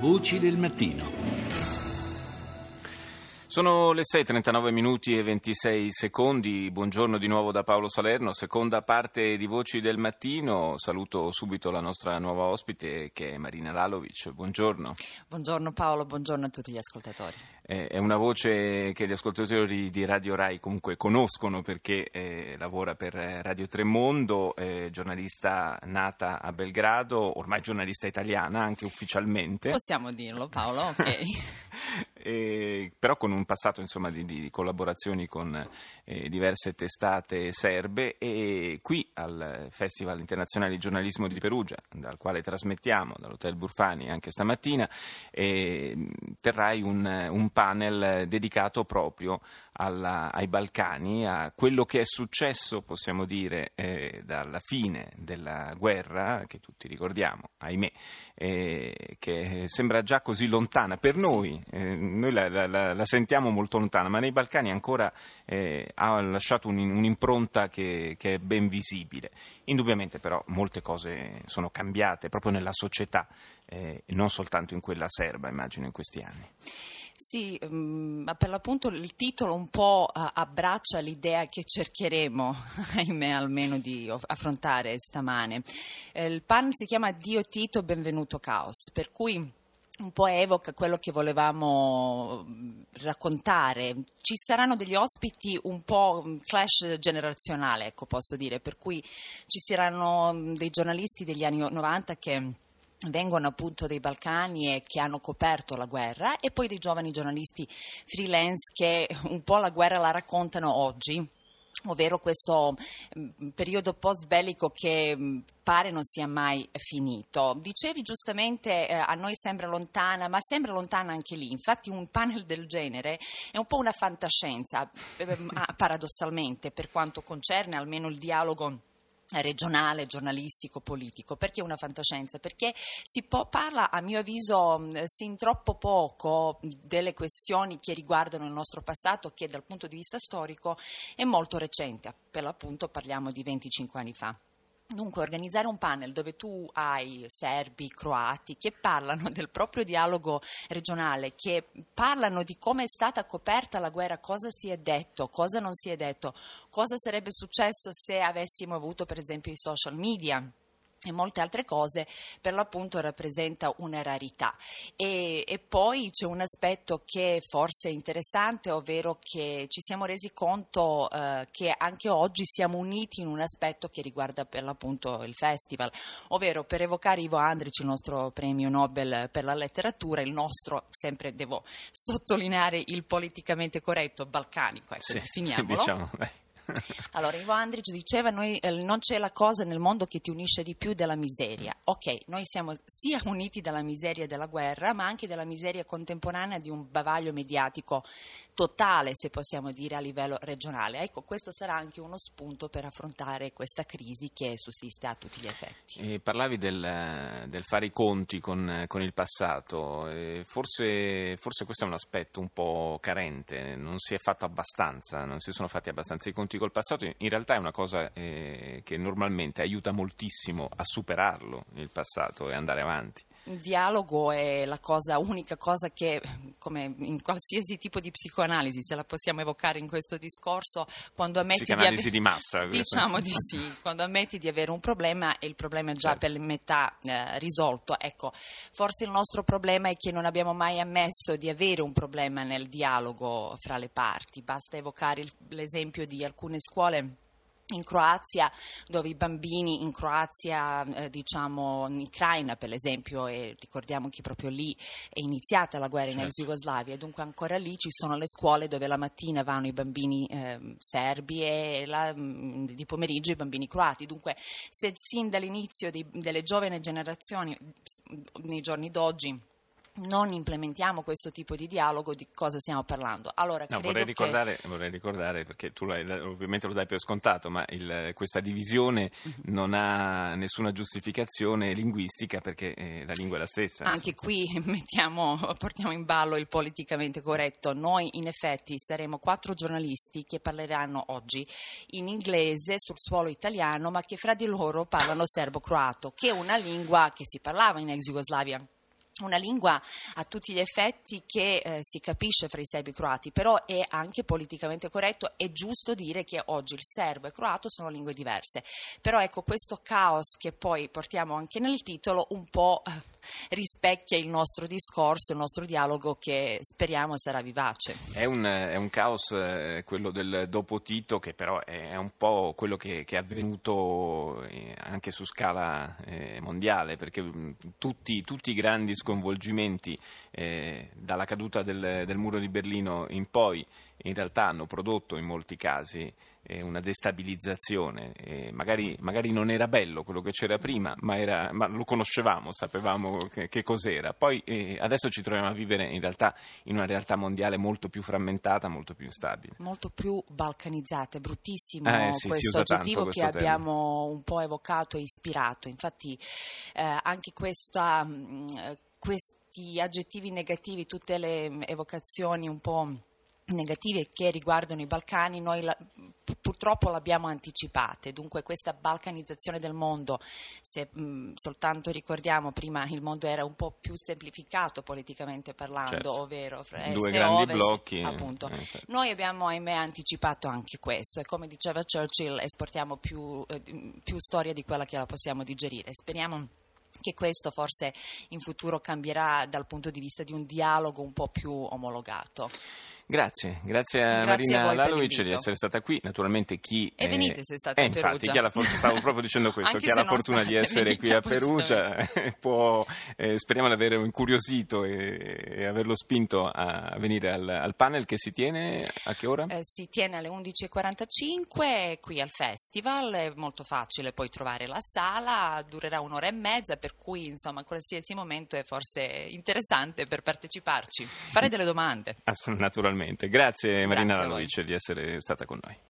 Voci del mattino. Sono le 6.39 minuti e 26 secondi, buongiorno di nuovo da Paolo Salerno, seconda parte di Voci del Mattino, saluto subito la nostra nuova ospite che è Marina Lalovic, buongiorno. Buongiorno Paolo, buongiorno a tutti gli ascoltatori. Eh, è una voce che gli ascoltatori di Radio Rai comunque conoscono perché eh, lavora per Radio Tremondo, eh, giornalista nata a Belgrado, ormai giornalista italiana anche ufficialmente. Possiamo dirlo Paolo, ok. Però con un passato insomma, di, di, collaborazioni con eh, diverse testate serbe e qui al Festival Internazionale di Giornalismo di Perugia, dal quale trasmettiamo dall'Hotel Burfani anche stamattina, eh, terrai un, un panel dedicato proprio alla, ai Balcani, a quello che è successo, possiamo dire, eh, dalla fine della guerra, che tutti ricordiamo, ahimè, eh, che sembra già così lontana per noi, eh, noi la, la, la, sentiamo molto lontana, ma nei Balcani ancora eh, ha lasciato un, un'impronta che, che è ben visibile. Indubbiamente però molte cose sono cambiate proprio nella società, eh, non soltanto in quella serba, immagino, in questi anni. Sì, um, per l'appunto il titolo un po' abbraccia l'idea che cercheremo, ahimè almeno, di affrontare stamane. Eh, il pan si chiama Dio Tito, benvenuto Caos, per cui un po' evoca quello che volevamo raccontare. Ci saranno degli ospiti un po' clash generazionale, ecco, posso dire, per cui ci saranno dei giornalisti degli anni 90 che vengono appunto dai Balcani e che hanno coperto la guerra e poi dei giovani giornalisti freelance che un po' la guerra la raccontano oggi ovvero questo mm, periodo post bellico che mm, pare non sia mai finito. Dicevi giustamente eh, a noi sembra lontana, ma sembra lontana anche lì. Infatti un panel del genere è un po' una fantascienza, eh, paradossalmente, per quanto concerne almeno il dialogo regionale, giornalistico, politico. Perché una fantascienza? Perché si po- parla, a mio avviso, sin troppo poco delle questioni che riguardano il nostro passato, che dal punto di vista storico è molto recente. Per l'appunto parliamo di 25 anni fa. Dunque, organizzare un panel dove tu hai serbi, croati che parlano del proprio dialogo regionale, che parlano di come è stata coperta la guerra, cosa si è detto, cosa non si è detto, cosa sarebbe successo se avessimo avuto per esempio i social media e molte altre cose per l'appunto rappresenta una rarità. E, e, poi c'è un aspetto che forse è interessante ovvero che ci siamo resi conto eh, che anche oggi siamo uniti in un aspetto che riguarda per l'appunto il festival ovvero per evocare Ivo Andric il nostro premio Nobel per la letteratura il nostro sempre devo sottolineare il politicamente corretto balcanico ecco, sì, definiamolo. diciamo, allora, Ivo Andric diceva noi, eh, non c'è la cosa nel mondo che ti unisce di più della miseria. Ok, noi siamo sia uniti dalla miseria della guerra, ma anche dalla miseria contemporanea di un bavaglio mediatico totale, se possiamo dire, a livello regionale. Ecco, questo sarà anche uno spunto per affrontare questa crisi che sussiste a tutti gli effetti. E parlavi del, del, fare i conti con, con il passato, forse, forse questo è un aspetto un po' carente, non si è fatto abbastanza, non si sono fatti abbastanza i conti col passato, in realtà è una cosa eh, che normalmente aiuta moltissimo a superarlo il passato e andare avanti. Il dialogo è la cosa, unica cosa che, come in qualsiasi tipo di psicoanalisi, se la possiamo evocare in questo discorso, quando ammetti di, ave- di massa. Diciamo di sì, quando ammetti di avere un problema e il problema è già certo. per metà eh, risolto. Ecco, forse il nostro problema è che non abbiamo mai ammesso di avere un problema nel dialogo fra le parti. Basta evocare il, l'esempio di alcune scuole in Croazia, dove i bambini in Croazia, eh, diciamo in Ucraina per esempio, e ricordiamo che proprio lì è iniziata la guerra certo. in ex Jugoslavia, dunque ancora lì ci sono le scuole dove la mattina vanno i bambini eh, serbi e la, mm, di pomeriggio i bambini croati. Dunque, se sin dall'inizio di, delle giovani generazioni, nei giorni d'oggi, non implementiamo questo tipo di dialogo, di cosa stiamo parlando? Allora, no, vorrei, ricordare, che... vorrei, ricordare, perché tu ovviamente lo dai per scontato, ma il, questa divisione mhm. non ha nessuna giustificazione linguistica perché eh, la lingua è la stessa. Anche qui mettiamo, portiamo in ballo il politicamente corretto. Noi in effetti saremo quattro giornalisti che parleranno oggi in inglese sul suolo italiano, ma che fra di loro parlano serbo-croato, che è una lingua che si parlava in ex Jugoslavia una lingua a tutti gli effetti che eh, si capisce fra i serbi e croati, però è anche politicamente corretto, è giusto dire che oggi il serbo e il croato sono lingue diverse. Però ecco, questo caos che poi portiamo anche nel titolo un po' eh, rispecchia il nostro discorso, il nostro dialogo che speriamo sarà vivace. È un, è un caos eh, quello del dopo Tito che però è un po' quello che, che è avvenuto eh, anche su scala eh, mondiale perché mh, tutti, tutti i grandi scontri sconvolgimenti eh, dalla caduta del, del muro di Berlino in poi in realtà hanno prodotto in molti casi eh, una destabilizzazione. Eh, magari, magari, non era bello quello che c'era prima, ma, era, ma lo conoscevamo, sapevamo che, che cos'era. Poi eh, adesso ci troviamo a vivere in realtà in una realtà mondiale molto più frammentata, molto più instabile. Molto più balcanizzata, è bruttissimo eh, sì, questo aggettivo che termine. abbiamo un po' evocato e ispirato. Infatti eh, anche questa mh, mm, questi aggettivi negativi, tutte le evocazioni un po' negative che riguardano i Balcani, noi la, purtroppo l'abbiamo anticipate, dunque questa balcanizzazione del mondo, se mh, soltanto ricordiamo prima il mondo era un po' più semplificato politicamente parlando, certo. ovvero fra est Due grandi ovest, blocchi. Appunto. Eh, noi abbiamo ahimè anticipato anche questo e come diceva Churchill esportiamo più, eh, più storia di quella che la possiamo digerire. Speriamo che questo forse in futuro cambierà dal punto di vista di un dialogo un po' più omologato. Grazie, grazie a grazie Marina Lalovic di essere stata qui. Naturalmente chi. E venite se state eh, a Perugia. Infatti, chi ha la stavo proprio dicendo questo: chi ha la fortuna di essere qui a Perugia può, eh, speriamo di avere incuriosito e, e, averlo spinto a venire al, al, panel che si tiene a che ora? Eh, si tiene alle 11.45 qui al festival. È molto facile poi trovare la sala, durerà un'ora e mezza, per cui insomma, qualsiasi momento è forse interessante per parteciparci. Fare delle domande. Naturalmente. Grazie Marina Lalovic di essere stata con noi.